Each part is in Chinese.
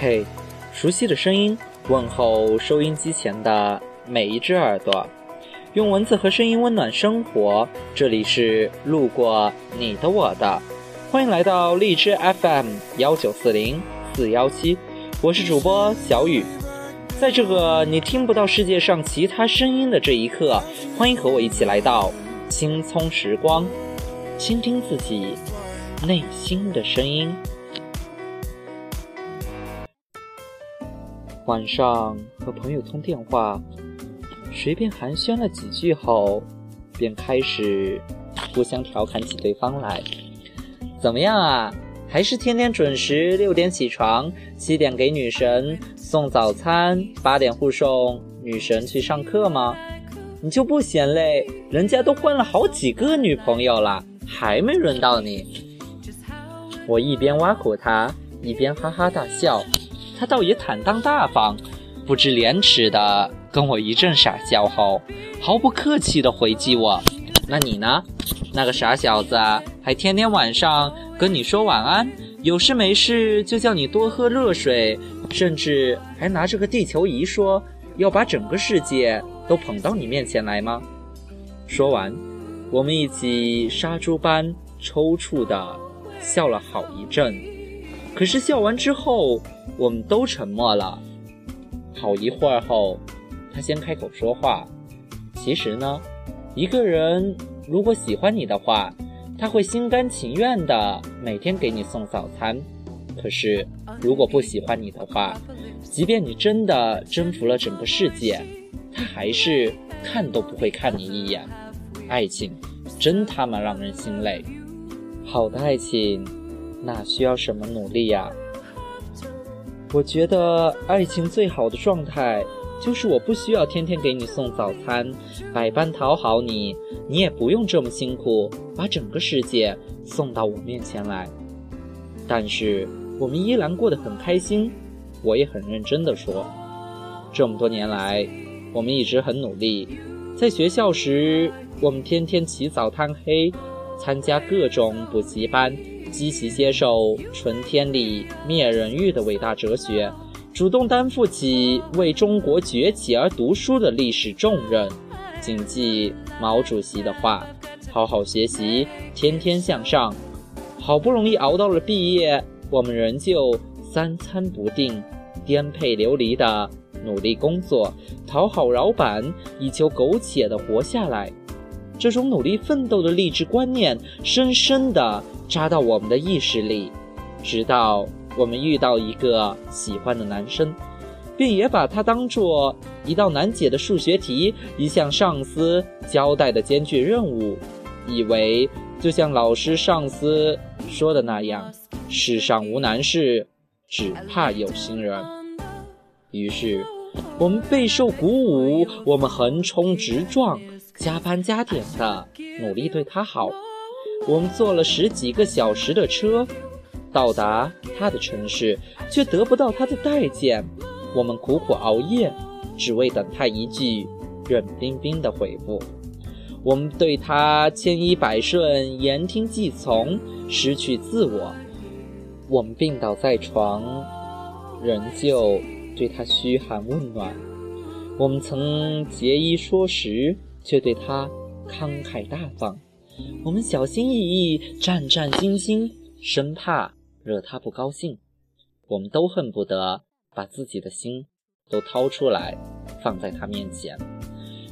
嘿，熟悉的声音问候收音机前的每一只耳朵，用文字和声音温暖生活。这里是路过你的我的，欢迎来到荔枝 FM 幺九四零四幺七，我是主播小雨。在这个你听不到世界上其他声音的这一刻，欢迎和我一起来到青葱时光，倾听自己内心的声音。晚上和朋友通电话，随便寒暄了几句后，便开始互相调侃起对方来。怎么样啊？还是天天准时六点起床，七点给女神送早餐，八点护送女神去上课吗？你就不嫌累？人家都换了好几个女朋友了，还没轮到你。我一边挖苦他，一边哈哈大笑。他倒也坦荡大方，不知廉耻的跟我一阵傻笑后，毫不客气的回击我：“那你呢？那个傻小子还天天晚上。”跟你说晚安，有事没事就叫你多喝热水，甚至还拿着个地球仪说要把整个世界都捧到你面前来吗？说完，我们一起杀猪般抽搐的笑了好一阵。可是笑完之后，我们都沉默了。好一会儿后，他先开口说话：“其实呢，一个人如果喜欢你的话。”他会心甘情愿的每天给你送早餐，可是如果不喜欢你的话，即便你真的征服了整个世界，他还是看都不会看你一眼。爱情真他妈让人心累。好的爱情哪需要什么努力呀？我觉得爱情最好的状态。就是我不需要天天给你送早餐，百般讨好你，你也不用这么辛苦把整个世界送到我面前来。但是我们依然过得很开心，我也很认真的说，这么多年来，我们一直很努力。在学校时，我们天天起早贪黑，参加各种补习班，积极接受纯天理灭人欲的伟大哲学。主动担负起为中国崛起而读书的历史重任，谨记毛主席的话，好好学习，天天向上。好不容易熬到了毕业，我们仍旧三餐不定，颠沛流离的努力工作，讨好老板，以求苟且的活下来。这种努力奋斗的励志观念，深深地扎到我们的意识里，直到。我们遇到一个喜欢的男生，便也把他当做一道难解的数学题，一项上司交代的艰巨任务，以为就像老师、上司说的那样，世上无难事，只怕有心人。于是，我们备受鼓舞，我们横冲直撞，加班加点的努力对他好。我们坐了十几个小时的车。到达他的城市，却得不到他的待见。我们苦苦熬夜，只为等他一句冷冰冰的回复。我们对他千依百顺，言听计从，失去自我。我们病倒在床，仍旧对他嘘寒问暖。我们曾节衣缩食，却对他慷慨大方。我们小心翼翼，战战兢兢，生怕。惹他不高兴，我们都恨不得把自己的心都掏出来放在他面前。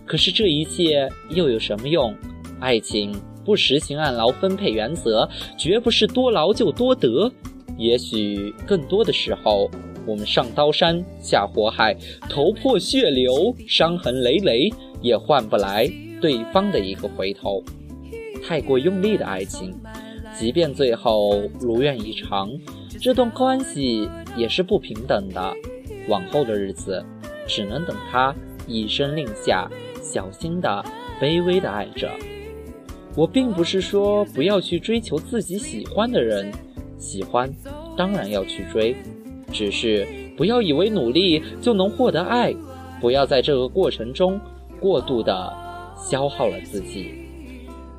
可是这一切又有什么用？爱情不实行按劳分配原则，绝不是多劳就多得。也许更多的时候，我们上刀山下火海，头破血流，伤痕累累，也换不来对方的一个回头。太过用力的爱情。即便最后如愿以偿，这段关系也是不平等的。往后的日子，只能等他一声令下，小心的、卑微的爱着。我并不是说不要去追求自己喜欢的人，喜欢当然要去追，只是不要以为努力就能获得爱，不要在这个过程中过度的消耗了自己。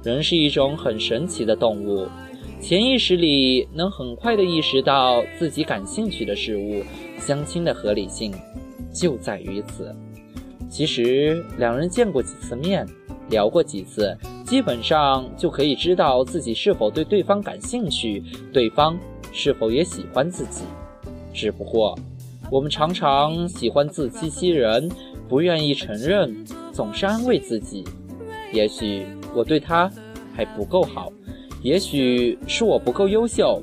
人是一种很神奇的动物。潜意识里能很快的意识到自己感兴趣的事物，相亲的合理性就在于此。其实两人见过几次面，聊过几次，基本上就可以知道自己是否对对方感兴趣，对方是否也喜欢自己。只不过，我们常常喜欢自欺欺人，不愿意承认，总是安慰自己：也许我对他还不够好。也许是我不够优秀，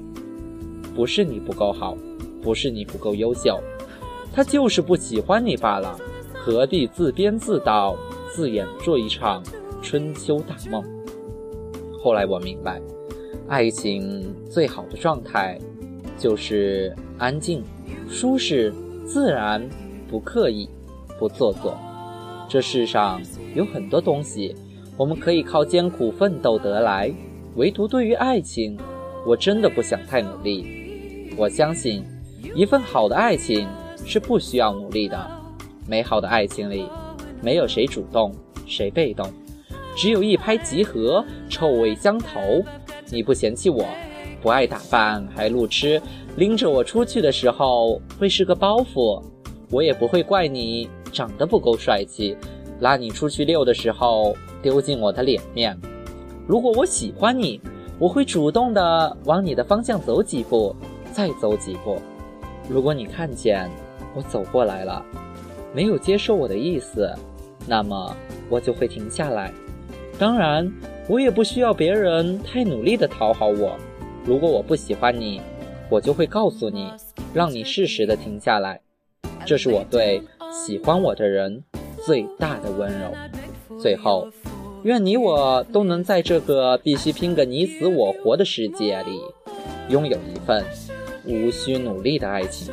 不是你不够好，不是你不够优秀，他就是不喜欢你罢了。何必自编自导，自演做一场春秋大梦？后来我明白，爱情最好的状态就是安静、舒适、自然，不刻意，不做作。这世上有很多东西，我们可以靠艰苦奋斗得来。唯独对于爱情，我真的不想太努力。我相信，一份好的爱情是不需要努力的。美好的爱情里，没有谁主动，谁被动，只有一拍即合，臭味相投。你不嫌弃我，不爱打扮还路痴，拎着我出去的时候会是个包袱，我也不会怪你长得不够帅气，拉你出去遛的时候丢尽我的脸面。如果我喜欢你，我会主动的往你的方向走几步，再走几步。如果你看见我走过来了，没有接受我的意思，那么我就会停下来。当然，我也不需要别人太努力的讨好我。如果我不喜欢你，我就会告诉你，让你适时的停下来。这是我对喜欢我的人最大的温柔。最后。愿你我都能在这个必须拼个你死我活的世界里，拥有一份无需努力的爱情。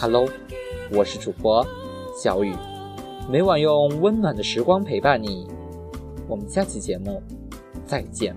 Hello，我是主播小雨，每晚用温暖的时光陪伴你。我们下期节目再见。